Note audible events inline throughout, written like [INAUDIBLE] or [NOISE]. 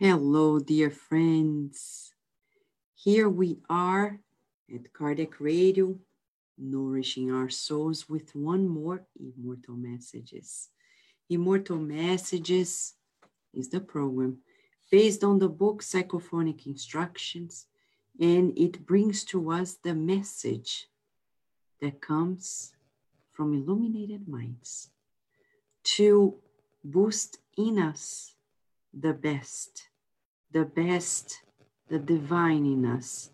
Hello, dear friends. Here we are at Kardec Radio, nourishing our souls with one more Immortal Messages. Immortal Messages is the program based on the book Psychophonic Instructions, and it brings to us the message that comes from illuminated minds to boost in us the best, the best, the divine in us.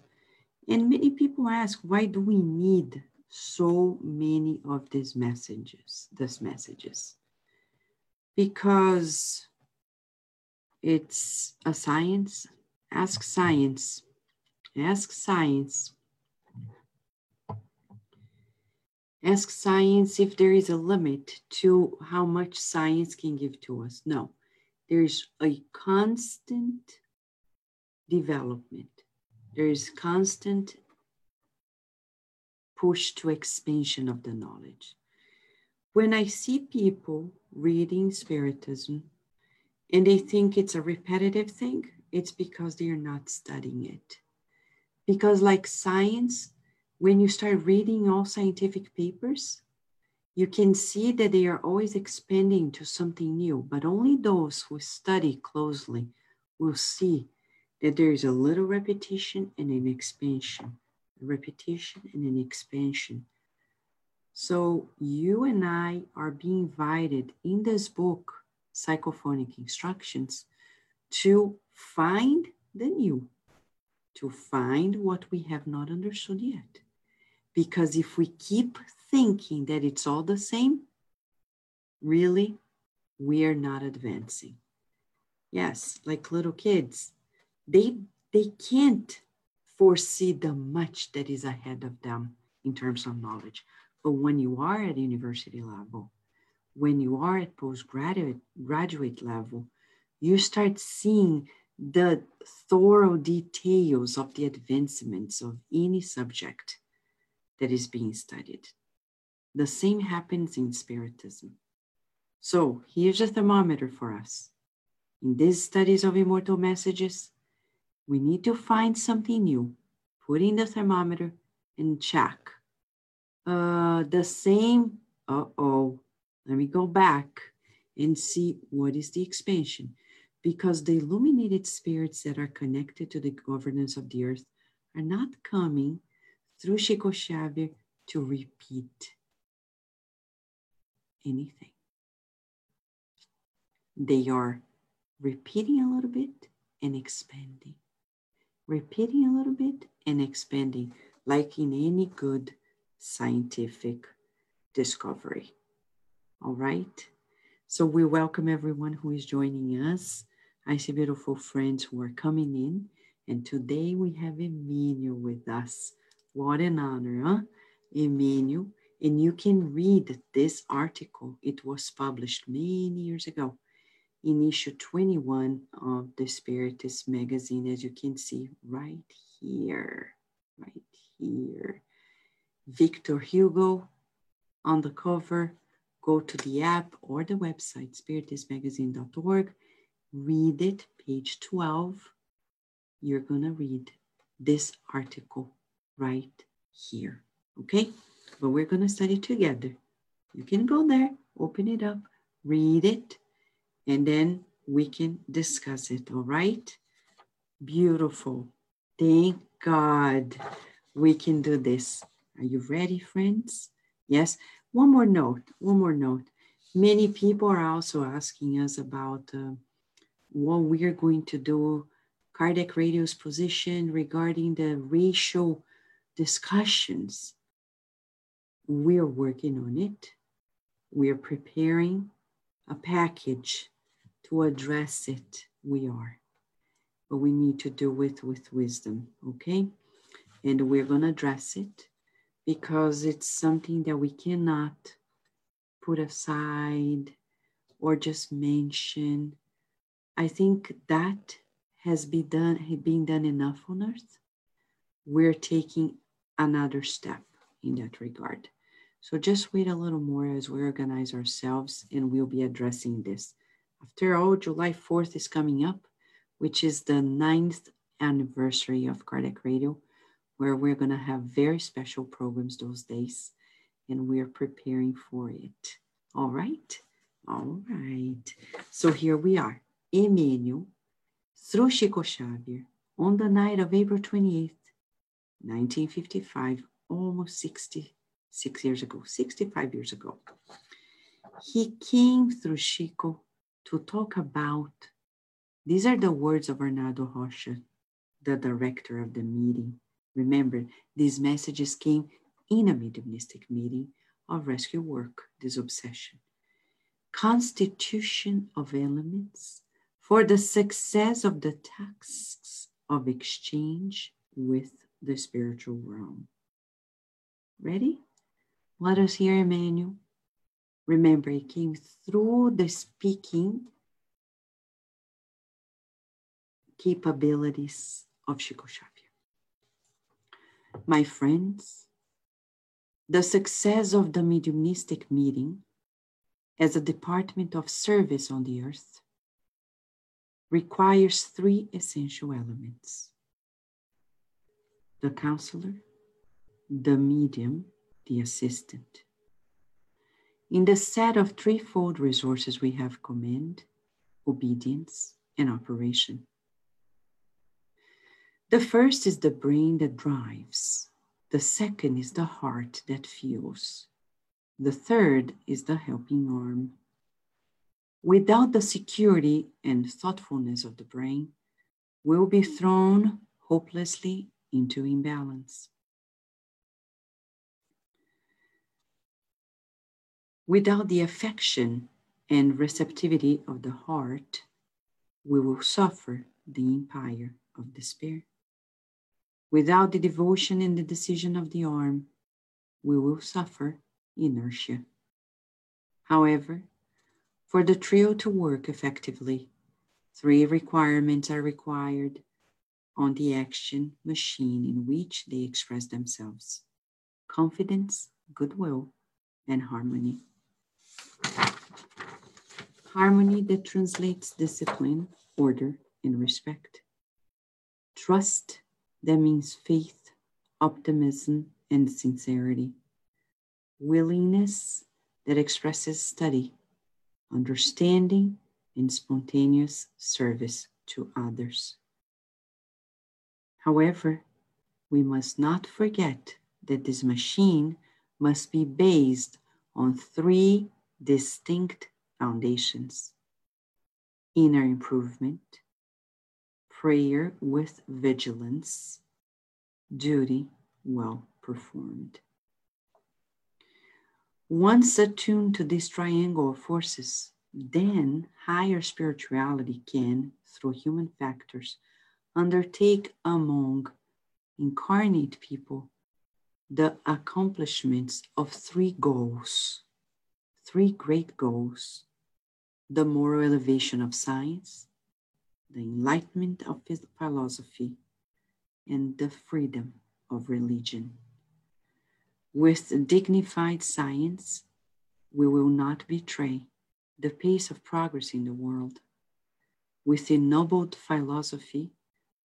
And many people ask, why do we need so many of these messages, these messages? Because it's a science. Ask science. Ask science. Ask science if there is a limit to how much science can give to us. No there's a constant development. There is constant push to expansion of the knowledge. When I see people reading Spiritism and they think it's a repetitive thing, it's because they are not studying it. Because, like science, when you start reading all scientific papers, you can see that they are always expanding to something new, but only those who study closely will see that there is a little repetition and an expansion, a repetition and an expansion. So you and I are being invited in this book, Psychophonic Instructions, to find the new, to find what we have not understood yet. Because if we keep thinking that it's all the same, really, we are not advancing. Yes, like little kids, they they can't foresee the much that is ahead of them in terms of knowledge. But when you are at university level, when you are at postgraduate graduate level, you start seeing the thorough details of the advancements of any subject that is being studied. The same happens in Spiritism. So here's a thermometer for us. In these studies of immortal messages, we need to find something new, put in the thermometer and check. Uh, the same, uh-oh, let me go back and see what is the expansion. Because the illuminated spirits that are connected to the governance of the earth are not coming through Chico to repeat anything. They are repeating a little bit and expanding, repeating a little bit and expanding, like in any good scientific discovery. All right. So we welcome everyone who is joining us. I see beautiful friends who are coming in. And today we have Emmanuel with us. What an honor, huh? Emmanuel and you can read this article. It was published many years ago in issue 21 of the Spiritist magazine, as you can see right here, right here. Victor Hugo on the cover. Go to the app or the website, spiritistmagazine.org. Read it, page 12. You're going to read this article right here, okay? but we're going to study together. You can go there, open it up, read it, and then we can discuss it, all right? Beautiful. Thank God we can do this. Are you ready, friends? Yes. One more note, one more note. Many people are also asking us about uh, what we are going to do, Kardec Radio's position regarding the racial discussions we're working on it. We're preparing a package to address it. We are. But we need to do it with wisdom, okay? And we're going to address it because it's something that we cannot put aside or just mention. I think that has been done, been done enough on earth. We're taking another step in that regard. So just wait a little more as we organize ourselves and we'll be addressing this. After all, July 4th is coming up. which is the ninth anniversary of Kardec Radio, where we're going to have very special programs those days, and we're preparing for it. All right? All right. So here we are. Emmanuel, through Chico Xavier, on the night of April 28th, 1955, almost 66 years ago, 65 years ago. He came through Chico to talk about, these are the words of Arnaldo Rocha, the director of the meeting. Remember, these messages came in a mediumistic meeting of rescue work, disobsession. Constitution of elements for the success of the tasks of exchange with the spiritual realm. Ready? Let us hear Emmanuel. Remember, he came through the speaking capabilities of Xavier. My friends, the success of the mediumistic meeting as a department of service on the earth requires three essential elements the counselor, the medium, the assistant. In the set of threefold resources, we have command, obedience, and operation. The first is the brain that drives. The second is the heart that feels, The third is the helping arm. Without the security and thoughtfulness of the brain, we'll be thrown hopelessly into imbalance. Without the affection and receptivity of the heart, we will suffer the empire of despair. Without the devotion and the decision of the arm, we will suffer inertia. However, for the trio to work effectively, three requirements are required on the action machine in which they express themselves confidence, goodwill, and harmony. Harmony that translates discipline, order, and respect. Trust that means faith, optimism, and sincerity. Willingness that expresses study, understanding, and spontaneous service to others. However, we must not forget that this machine must be based on three distinct foundations inner improvement, prayer with vigilance, duty well performed. Once attuned to this triangle of forces, then higher spirituality can, through human factors, undertake among incarnate people the accomplishments of three goals, three great goals the moral elevation of science, the enlightenment of philosophy, and the freedom of religion. With dignified science, we will not betray the pace of progress in the world. With ennobled philosophy,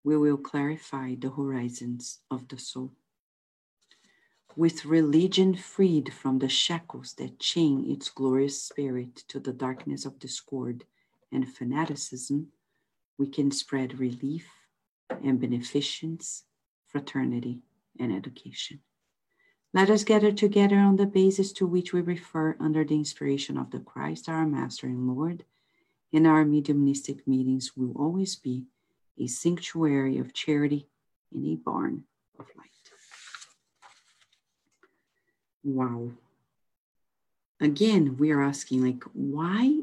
we will clarify the horizons of the soul. With religion freed from the shackles that chain its glorious spirit to the darkness of discord and fanaticism, we can spread relief and beneficence, fraternity, and education. Let us gather together on the basis to which we refer under the inspiration of the Christ, our Master and Lord, and our mediumistic meetings will always be a sanctuary of charity, and a barn of light. Wow. Again, we are asking, like, why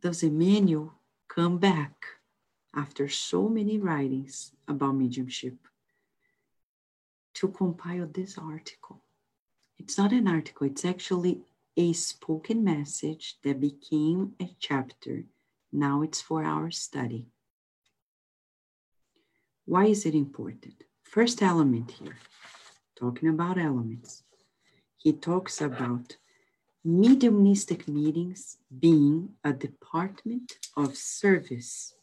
does Emmanuel come back after so many writings about mediumship to compile this article? It's not an article, it's actually a spoken message that became a chapter. Now it's for our study. Why is it important? First element here, talking about elements, he talks about mediumistic meetings being a department of service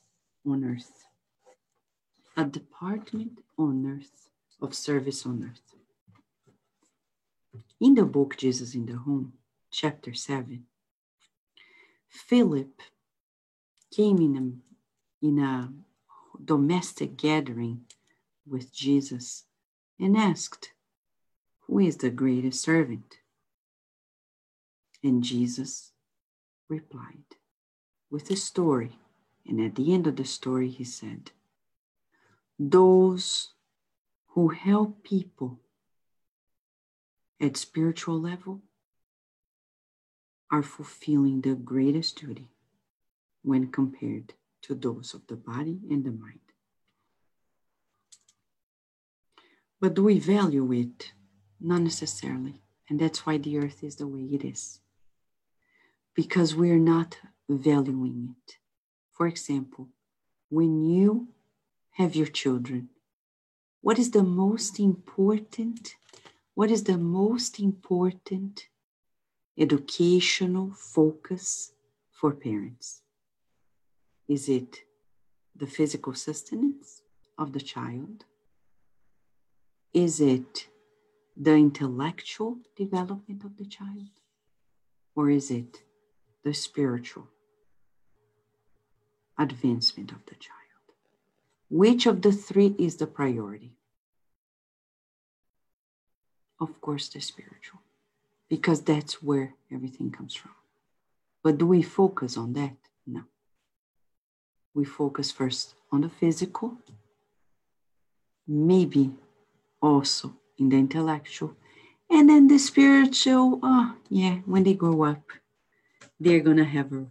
on earth. a department on earth of service on earth. In the book Jesus in the Home, chapter 7, Philip came in a, in a domestic gathering with Jesus and asked, Who is the greatest servant? And Jesus replied with a story. And at the end of the story, he said, Those who help people at spiritual level are fulfilling the greatest duty when compared to those of the body and the mind. But do we value it? Not necessarily. And that's why the earth is the way it is. Because we're not valuing it. For example, when you have your children, what is the most important? What is the most important educational focus for parents? Is it the physical sustenance of the child? Is it the intellectual development of the child? Or is it the spiritual advancement of the child? Which of the three is the priority? Of course, the spiritual, because that's where everything comes from. But do we focus on that? No. We focus first on the physical, maybe also in the intellectual. And then the spiritual, oh, yeah, when they grow up, they're going to have a,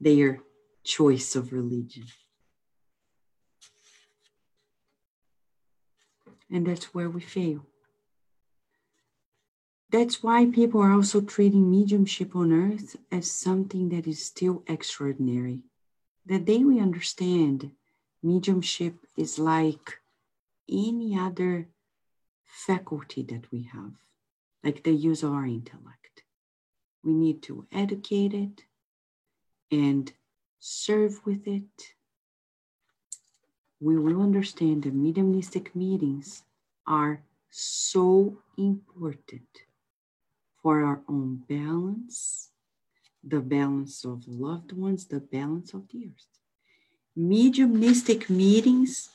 their choice of religion. And that's where we fail. That's why people are also treating mediumship on earth as something that is still extraordinary. The day we understand mediumship is like any other faculty that we have, like the use of our intellect. We need to educate it and serve with it. We will understand that mediumistic meetings are so important for our own balance, the balance of loved ones, the balance of the earth. Mediumistic meetings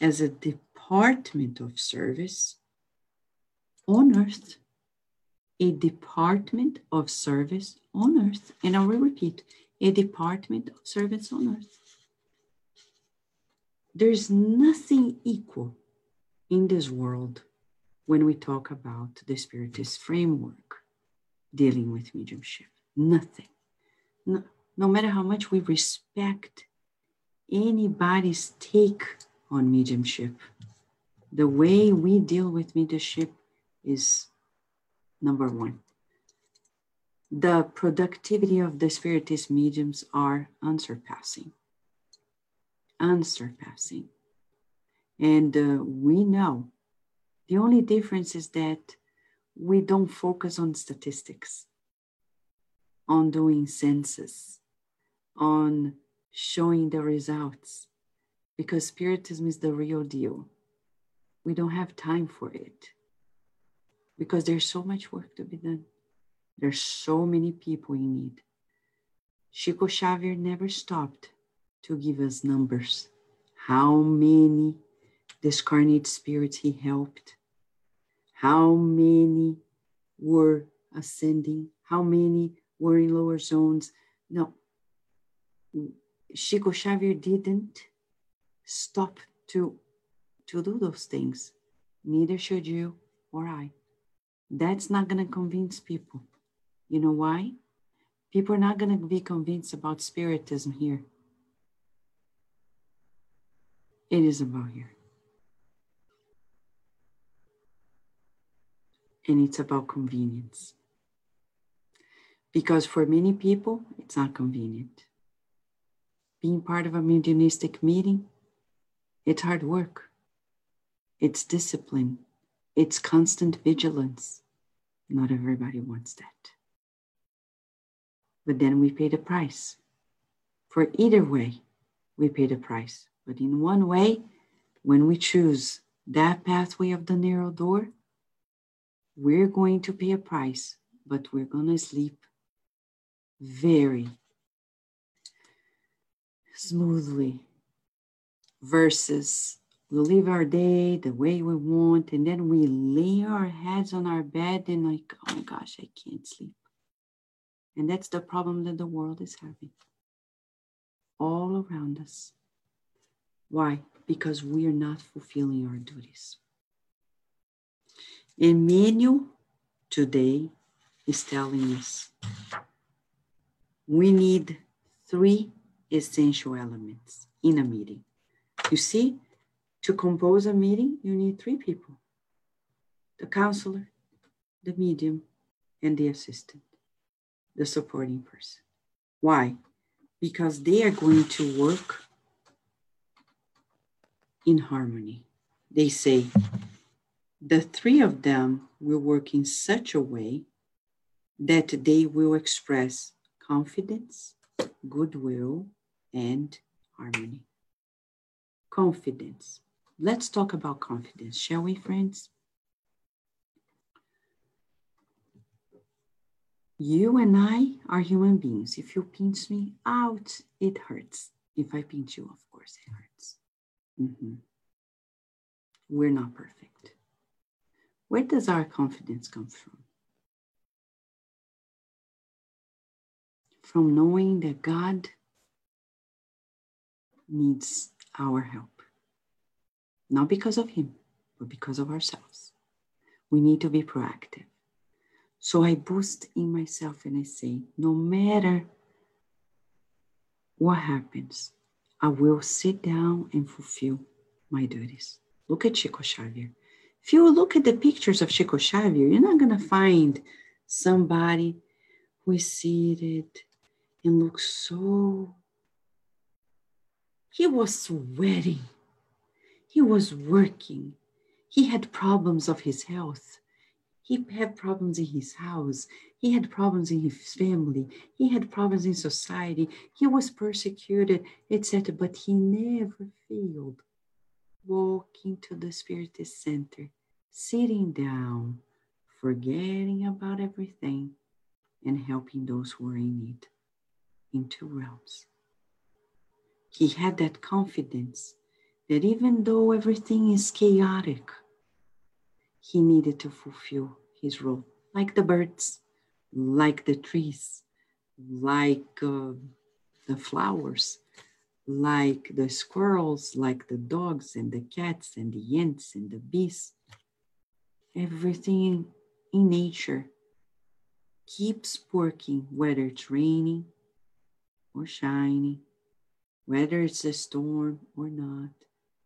as a department of service on earth, a department of service on earth. And I will repeat a department of service on earth. There's nothing equal in this world when we talk about the Spiritist framework dealing with mediumship. Nothing. No, no matter how much we respect anybody's take on mediumship, the way we deal with mediumship is number one. The productivity of the spiritist mediums are unsurpassing. Unsurpassing. And uh, we know the only difference is that we don't focus on statistics, on doing census, on showing the results, because Spiritism is the real deal. We don't have time for it because there's so much work to be done. There's so many people in need. Chico Xavier never stopped to give us numbers. How many discarnate spirits he helped? How many were ascending? How many were in lower zones? No. Chico Xavier didn't stop to, to do those things. Neither should you or I. That's not going to convince people. You know why? People are not going to be convinced about Spiritism here. It is about here. And it's about convenience. Because for many people, it's not convenient. Being part of a mediumistic meeting, it's hard work. It's discipline. It's constant vigilance. Not everybody wants that. But then we pay the price. For either way, we pay the price. But in one way, when we choose that pathway of the narrow door, we're going to pay a price, but we're going to sleep very smoothly versus we live our day the way we want and then we lay our heads on our bed and like oh my gosh i can't sleep. And that's the problem that the world is having all around us. Why? Because we are not fulfilling our duties. Emmanuel today is telling us we need three essential elements in a meeting. You see, to compose a meeting, you need three people the counselor, the medium, and the assistant, the supporting person. Why? Because they are going to work in harmony. They say the three of them will work in such a way that they will express confidence, goodwill, and harmony. Confidence. Let's talk about confidence, shall we, friends? You and I are human beings. If you pinch me out, it hurts. If I pinch you, of course, it hurts. Mm-hmm. We're not perfect. Where does our confidence come from? From knowing that God needs our help. Not because of Him, but because of ourselves. We need to be proactive. So I boost in myself and I say, no matter what happens, I will sit down and fulfill my duties. Look at Chico Xavier. If you look at the pictures of Chico Xavier, you're not going to find somebody who is seated and looks so he was sweating. He was working. He had problems of his health. He had problems in his house. He had problems in his family. He had problems in society. He was persecuted, etc. But he never failed walking to the Spiritist Center, sitting down, forgetting about everything, and helping those who are in need in two realms he had that confidence that even though everything is chaotic, he needed to fulfill his role, like the birds, like the trees, like uh, the flowers, like the squirrels, like the dogs and the cats and the ants and the bees. Everything in nature keeps working, whether it's raining or shining whether it's a storm or not,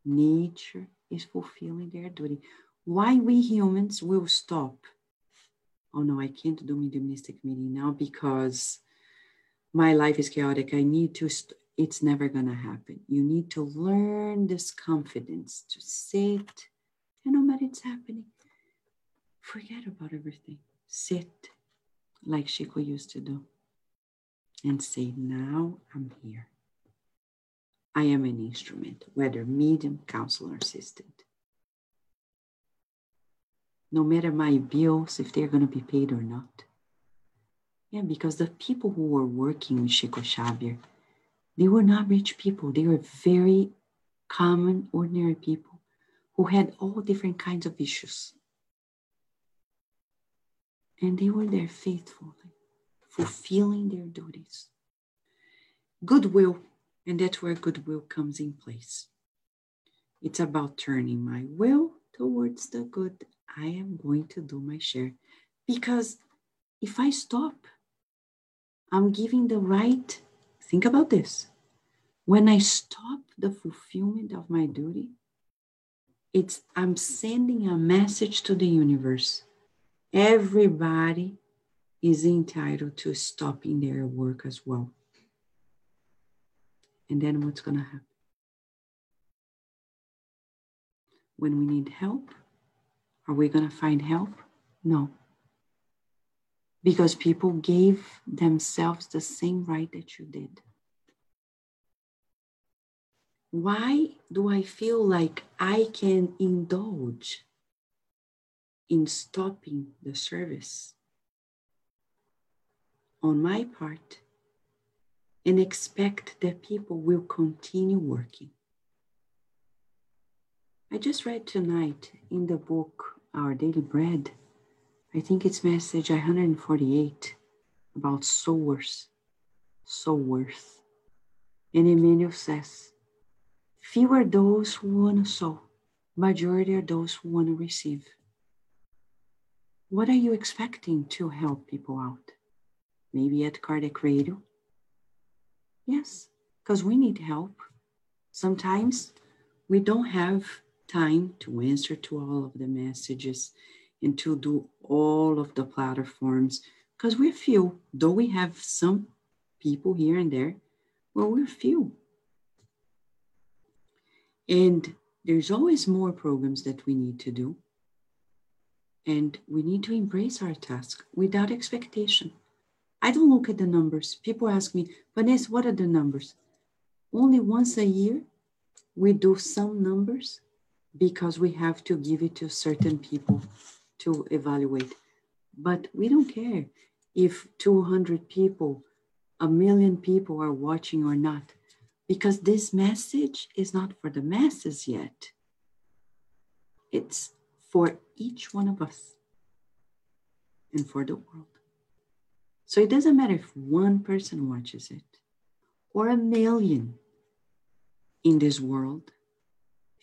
nature is fulfilling their duty. Why we humans will stop? Oh no, I can't do mediumistic meeting now because my life is chaotic. I need to, st- it's never gonna happen. You need to learn this confidence to sit and no matter it's happening, forget about everything. Sit like Chico used to do and say, now I'm here. I am an instrument, whether medium, counselor, assistant. No matter my bills, if they're going to be paid or not. Yeah, because the people who were working with Chico Xavier, they were not rich people. They were very common, ordinary people who had all different kinds of issues. And they were there faithfully, fulfilling their duties. Goodwill and that's where goodwill comes in place. It's about turning my will towards the good. I am going to do my share. Because if I stop, I'm giving the right, think about this. When I stop the fulfillment of my duty, it's I'm sending a message to the universe. Everybody is entitled to stopping their work as well. And then what's going to happen? When we need help, are we going to find help? No. Because people gave themselves the same right that you did. Why do I feel like I can indulge in stopping the service on my part and expect that people will continue working? I just read tonight in the book Our Daily Bread, I think it's message 148 about sowers, sowers. And Emmanuel says, few are those who want to sow, majority are those who want to receive. What are you expecting to help people out? Maybe at Kardec Radio? Yes, because we need help. Sometimes we don't have time to answer to all of the messages and to do all of the platforms because we're few, though we have some people here and there, well, we're few. And there's always more programs that we need to do. And we need to embrace our task without expectation. I don't look at the numbers. People ask me, Vanessa, what are the numbers? Only once a year, we do some numbers because we have to give it to certain people to evaluate. But we don't care if 200 people, a million people are watching or not, because this message is not for the masses yet. It's for each one of us and for the world. So it doesn't matter if one person watches it or a million in this world.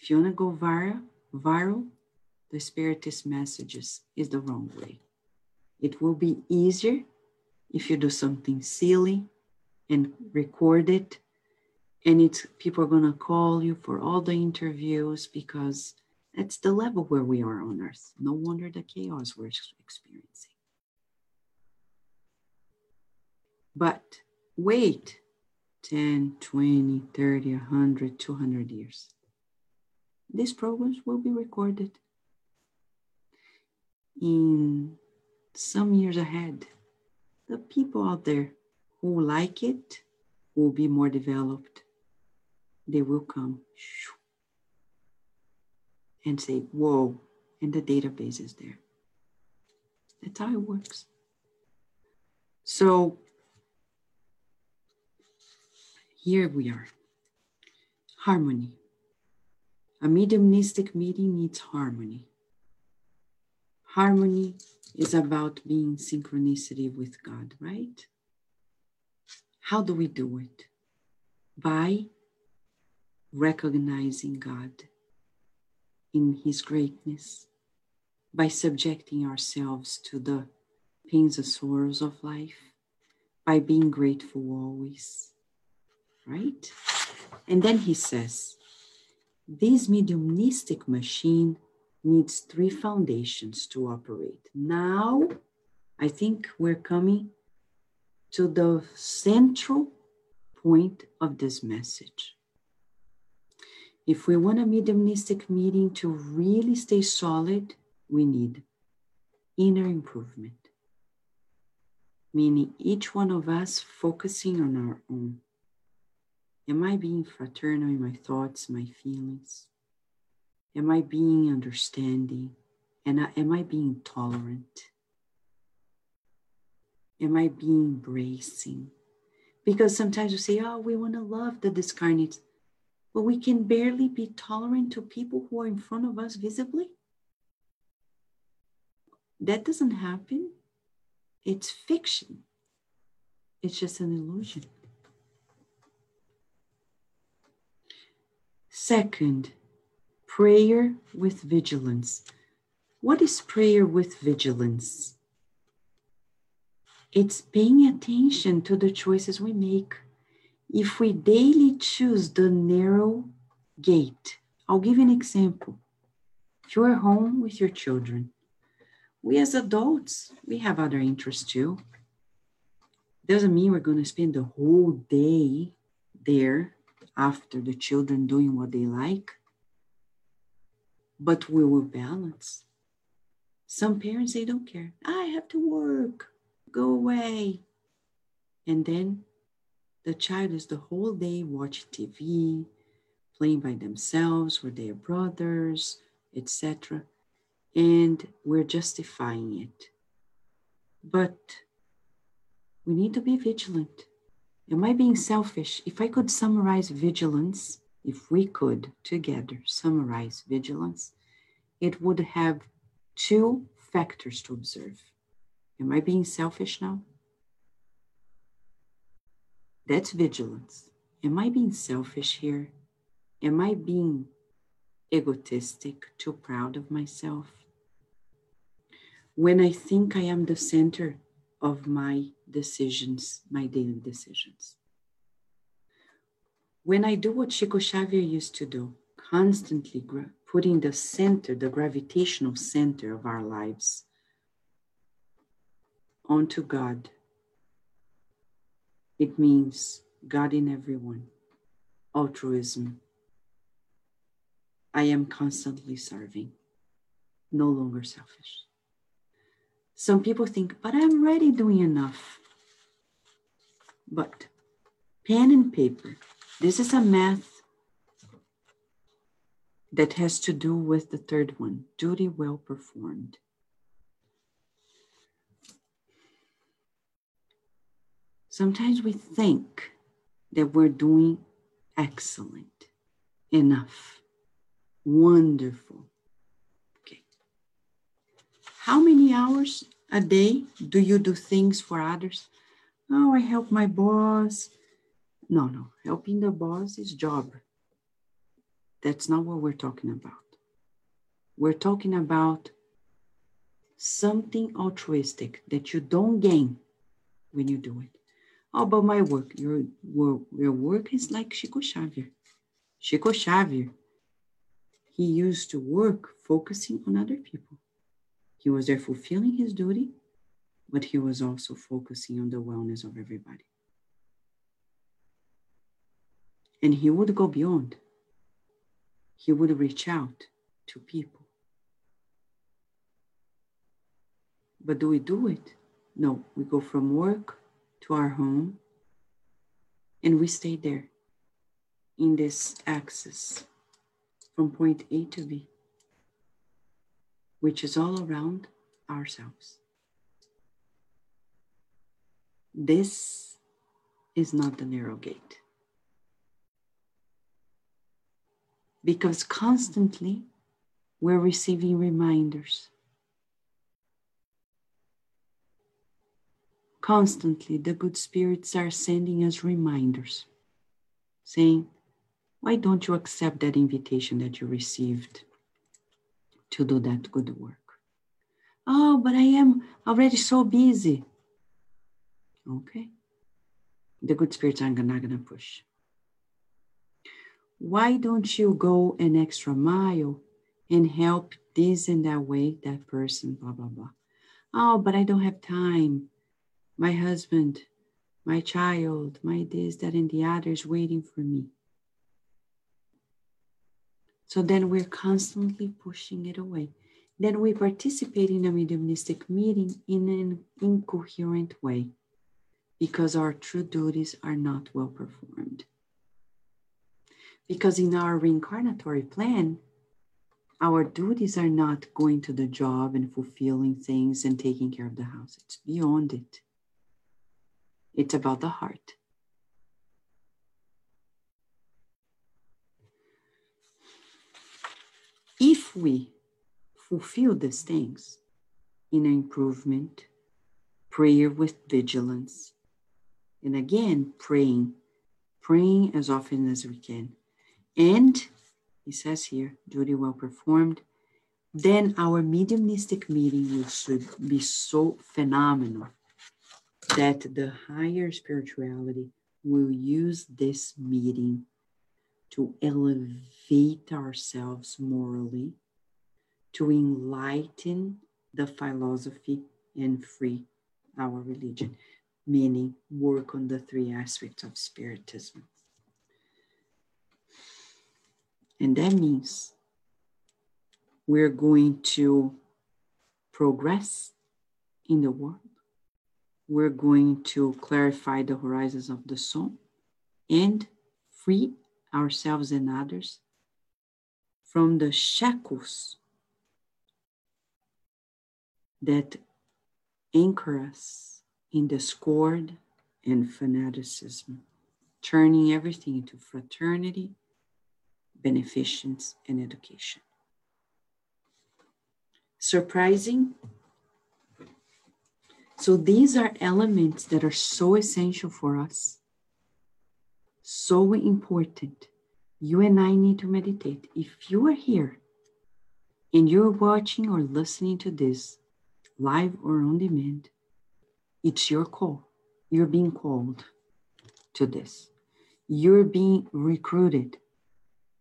If you want to go viral, viral, the spiritist messages is the wrong way. It will be easier if you do something silly and record it. And it's people are gonna call you for all the interviews because that's the level where we are on earth. No wonder the chaos we're experiencing. But wait 10, 20, 30, 100, 200 years. These programs will be recorded in some years ahead, the people out there who like it will be more developed. They will come and say, Whoa, and the database is there. That's how it works. So here we are harmony. A mediumistic meeting needs harmony. Harmony is about being synchronicity with God, right? How do we do it? By recognizing God in His greatness, by subjecting ourselves to the pains and sorrows of life, by being grateful always, right? And then He says, this mediumistic machine needs three foundations to operate. Now, I think we're coming to the central point of this message. If we want a mediumistic meeting to really stay solid, we need inner improvement, meaning each one of us focusing on our own. Am I being fraternal in my thoughts, my feelings? Am I being understanding? And am I being tolerant? Am I being embracing? Because sometimes we say, oh, we want to love the discarnates, but we can barely be tolerant to people who are in front of us visibly. That doesn't happen. It's fiction, it's just an illusion. Second, Prayer with vigilance. What is prayer with vigilance? It's paying attention to the choices we make. If we daily choose the narrow gate, I'll give you an example. If you're home with your children, we as adults, we have other interests too. Doesn't mean we're going to spend the whole day there after the children doing what they like but we will balance. Some parents, they don't care. I have to work, go away. And then the child is the whole day watching TV, playing by themselves or their brothers, etc. And we're justifying it. But we need to be vigilant. Am I being selfish? If I could summarize vigilance, if we could together summarize vigilance, it would have two factors to observe. Am I being selfish now? That's vigilance. Am I being selfish here? Am I being egotistic, too proud of myself? When I think I am the center of my decisions, my daily decisions. When I do what Chico Xavier used to do, constantly putting the center, the gravitational center of our lives onto God, it means God in everyone, altruism. I am constantly serving, no longer selfish. Some people think, but I'm already doing enough. But pen and paper, this is a math that has to do with the third one duty well performed. Sometimes we think that we're doing excellent, enough, wonderful. How many hours a day do you do things for others? Oh, I help my boss. No, no, helping the boss is job. That's not what we're talking about. We're talking about something altruistic that you don't gain when you do it. About my work? Your, your, your work is like Chico Xavier. Chico Xavier, he used to work focusing on other people. He was there fulfilling his duty, but he was also focusing on the wellness of everybody. And he would go beyond. He would reach out to people. But do we do it? No, we go from work to our home and we stay there in this axis from point A to B, which is all around ourselves. This is not the narrow gate. Because constantly we're receiving reminders Constantly, the good spirits are sending us reminders, saying, Why don't you accept that invitation that you received to do that good work? Oh, but I am already so busy. Okay. The good spirits are not going to push. Why don't you go an extra mile and help this and that way, that person, blah, blah, blah. Oh, but I don't have time my husband, my child, my this, that, and the others waiting for me. So then we're constantly pushing it away. Then we participate in a mediumistic meeting in an incoherent way because our true duties are not well performed. Because in our reincarnatory plan, our duties are not going to the job and fulfilling things and taking care of the house. It's beyond it. It's about the heart. We fulfill these things in improvement, prayer with vigilance, and again, praying, praying as often as we can. And he says here, duty well performed, then our mediumistic meeting will be so phenomenal that the higher spirituality will use this meeting to elevate ourselves morally, to enlighten the philosophy and free our religion, meaning work on the three aspects of Spiritism. And that means we're going to progress in the world we're going to clarify the horizons of the soul and free ourselves and others from the shackles that anchor us in discord and fanaticism, turning everything into fraternity, beneficence, and education. Surprising. So, these are elements that are so essential for us, so important. You and I need to meditate. If you are here and you're watching or listening to this, live or on demand, it's your call. You're being called to this. You're being recruited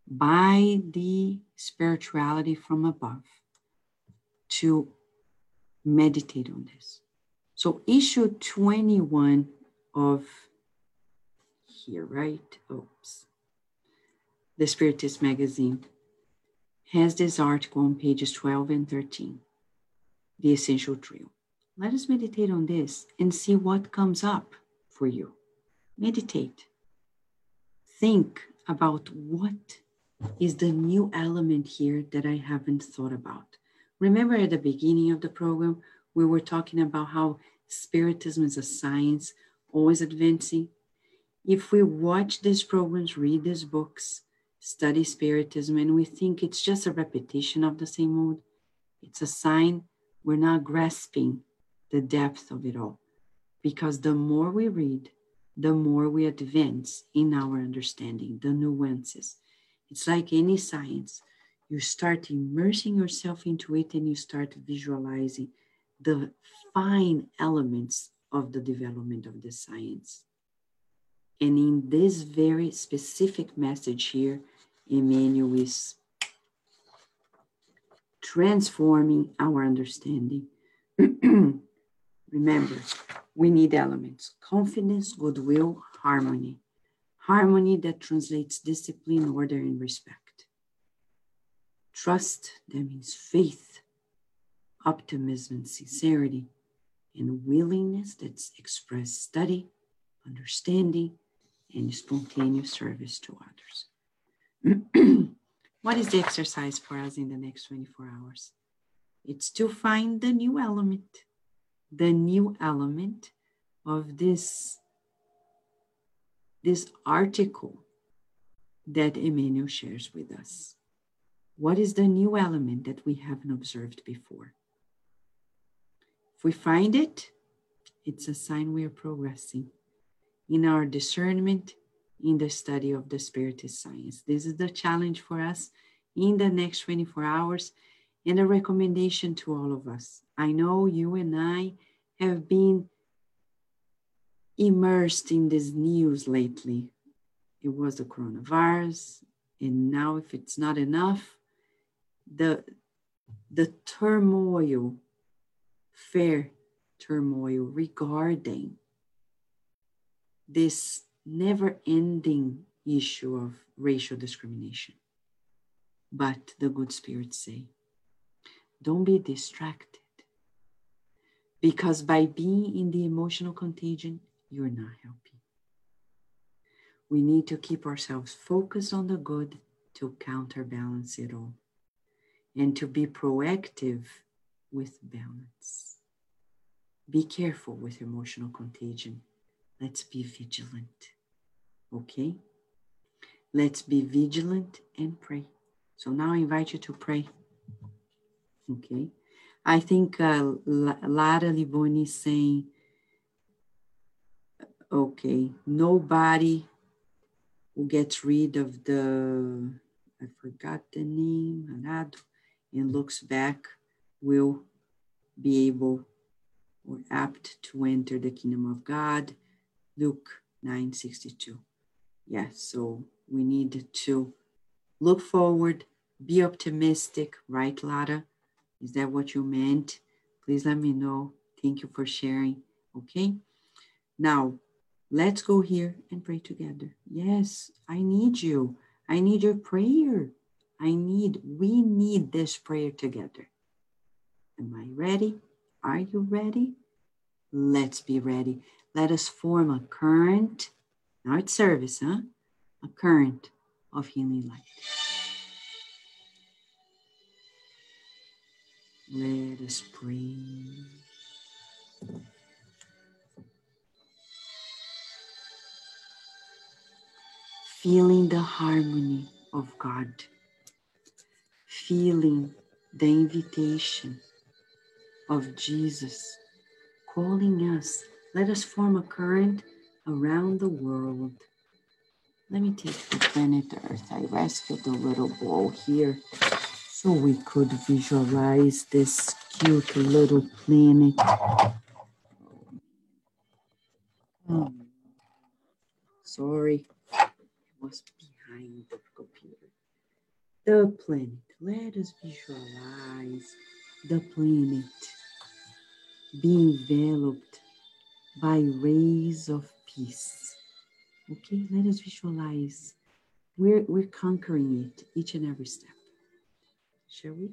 by the spirituality from above to meditate on this. So, issue 21 of here, right? Oops. The Spiritist magazine has this article on pages 12 and 13 the essential trio. Let us meditate on this and see what comes up for you. Meditate. Think about what is the new element here that I haven't thought about. Remember at the beginning of the program, we were talking about how Spiritism is a science, always advancing. If we watch these programs, read these books, study Spiritism, and we think it's just a repetition of the same mode, it's a sign we're not grasping the depth of it all. Because the more we read, the more we advance in our understanding, the nuances. It's like any science. You start immersing yourself into it and you start visualizing the fine elements of the development of the science. And in this very specific message here, Emmanuel is transforming our understanding. [CLEARS THROAT] Remember, we need elements confidence, goodwill, harmony. Harmony that translates discipline, order, and respect. Trust, that means faith, optimism, and sincerity, and willingness that's expressed study, understanding, and spontaneous service to others. [CLEARS THROAT] What is the exercise for us in the next 24 hours? It's to find the new element, the new element of this, this article that Emmanuel shares with us. What is the new element that we haven't observed before? If we find it, it's a sign we are progressing in our discernment in the study of the Spiritist science. This is the challenge for us in the next 24 hours and a recommendation to all of us. I know you and I have been immersed in this news lately. It was the coronavirus, and now, if it's not enough, the the turmoil, fair turmoil regarding this never ending issue of racial discrimination. But the good spirits say, don't be distracted. Because by being in the emotional contagion, you're not helping. We need to keep ourselves focused on the good to counterbalance it all and to be proactive with balance. Be careful with emotional contagion. Let's be vigilant. Okay? Let's be vigilant and pray. So now I invite you to pray. Okay? I think uh, Lara Liboni is saying, okay, nobody who gets rid of the, I forgot the name, and looks back will be able or apt to enter the kingdom of God. Luke 962 yes, so we need to look forward, be optimistic, right, Lara? Is that what you meant? Please let me know. Thank you for sharing. Okay. Now, let's go here and pray together. Yes, I need you. I need your prayer. I need, we need this prayer together. Am I ready? Are you ready? Let's be ready. Let us form a current now service, huh? A current of healing light. Let us breathe. Feeling the harmony of God, feeling the invitation of Jesus calling us. Let us form a current around the world. Let me take the planet Earth. I rescued a little ball here so we could visualize this cute little planet. Oh, sorry, it was behind the computer. The planet. Let us visualize the planet be enveloped by rays of peace. Okay, let us visualize we're, we're conquering it each and every step. Shall we?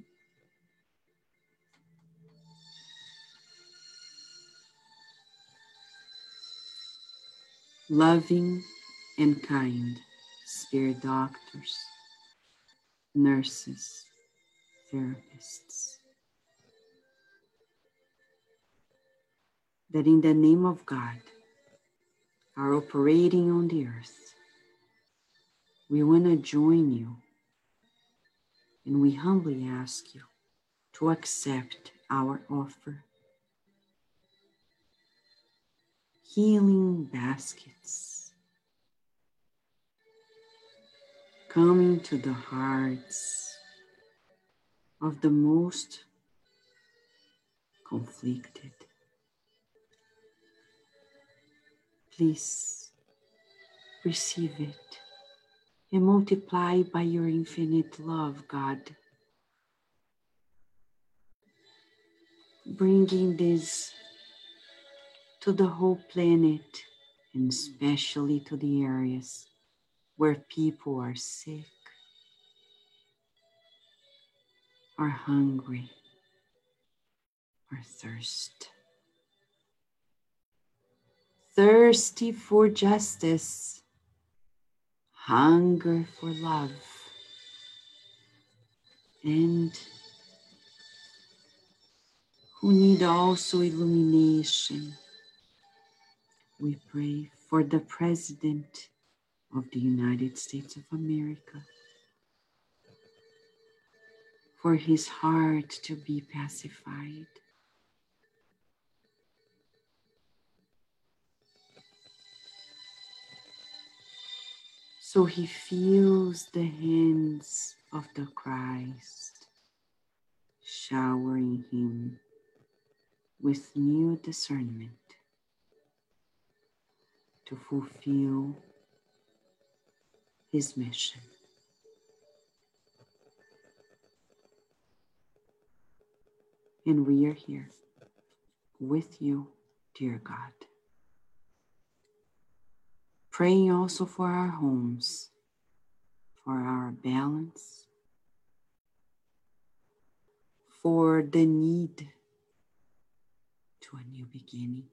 Loving and kind spirit doctors, nurses, therapists that in the name of God are operating on the earth. We want to join you and we humbly ask you to accept our offer. Healing baskets coming to the hearts of the most conflicted Please receive it and multiply by your infinite love, God. Bringing this to the whole planet and especially to the areas where people are sick, are hungry, are thirsty thirsty for justice, hunger for love, and who need also illumination. We pray for the President of the United States of America, for his heart to be pacified So he feels the hands of the Christ showering him with new discernment to fulfill his mission. And we are here with you, dear God praying also for our homes, for our balance, for the need to a new beginning,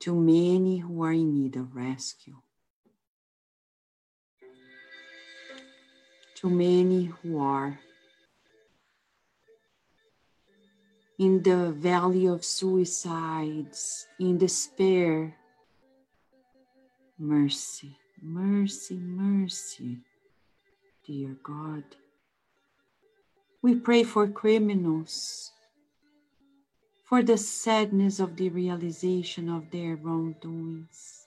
to many who are in need of rescue, to many who are in the valley of suicides, in despair, Mercy, mercy, mercy, dear God. We pray for criminals, for the sadness of the realization of their wrongdoings,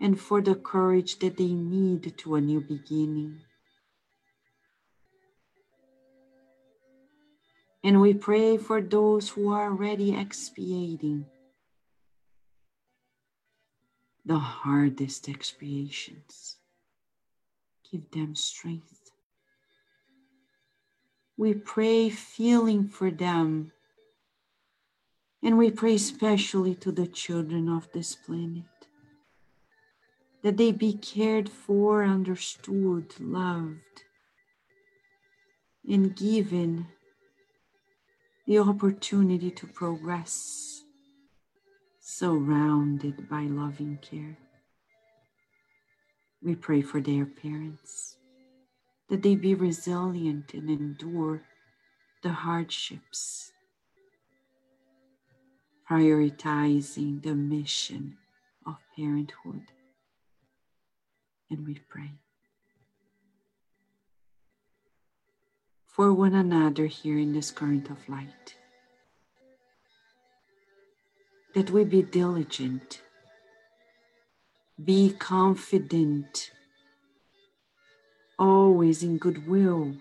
and for the courage that they need to a new beginning. And we pray for those who are already expiating the hardest expiations. Give them strength. We pray feeling for them. And we pray especially to the children of this planet that they be cared for, understood, loved, and given the opportunity to progress surrounded by loving care. We pray for their parents, that they be resilient and endure the hardships, prioritizing the mission of parenthood. And we pray for one another here in this current of light, that we be diligent be confident, always in goodwill.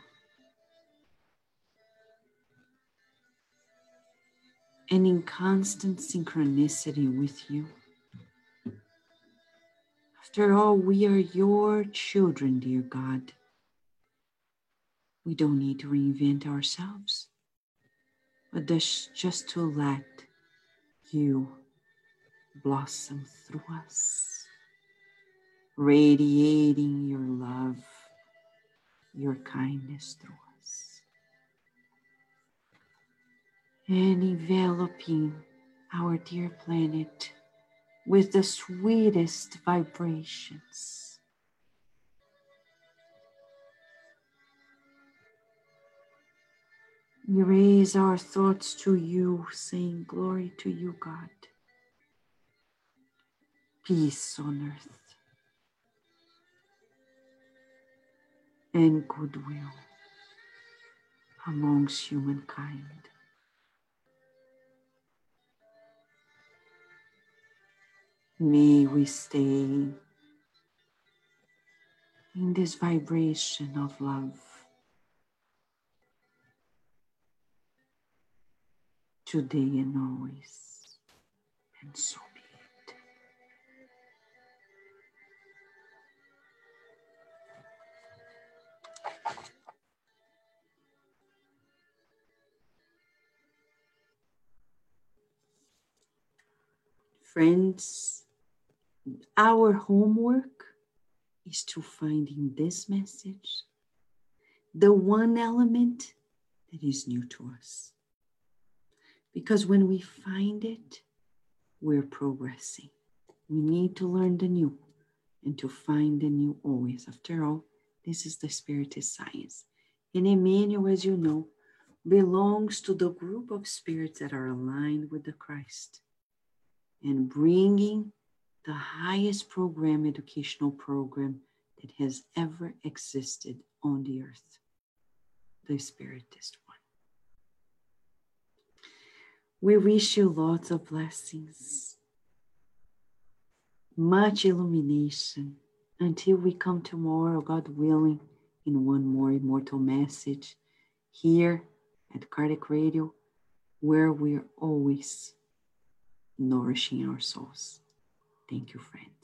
And in constant synchronicity with you. After all, we are your children, dear God. We don't need to reinvent ourselves, but just to let you blossom through us radiating your love, your kindness through us, and enveloping our dear planet with the sweetest vibrations. We raise our thoughts to you, saying, Glory to you, God. Peace on earth and goodwill amongst humankind. May we stay in this vibration of love today and always, and so. Be it. Friends, our homework is to find in this message the one element that is new to us. Because when we find it, we're progressing. We need to learn the new and to find the new always. After all, this is the Spiritist science. And Emmanuel, as you know, belongs to the group of spirits that are aligned with the Christ and bringing the highest program, educational program that has ever existed on the earth, the Spiritist. We wish you lots of blessings, much illumination until we come tomorrow, God willing, in one more immortal message here at Kardec Radio, where we're always nourishing our souls. Thank you, friends.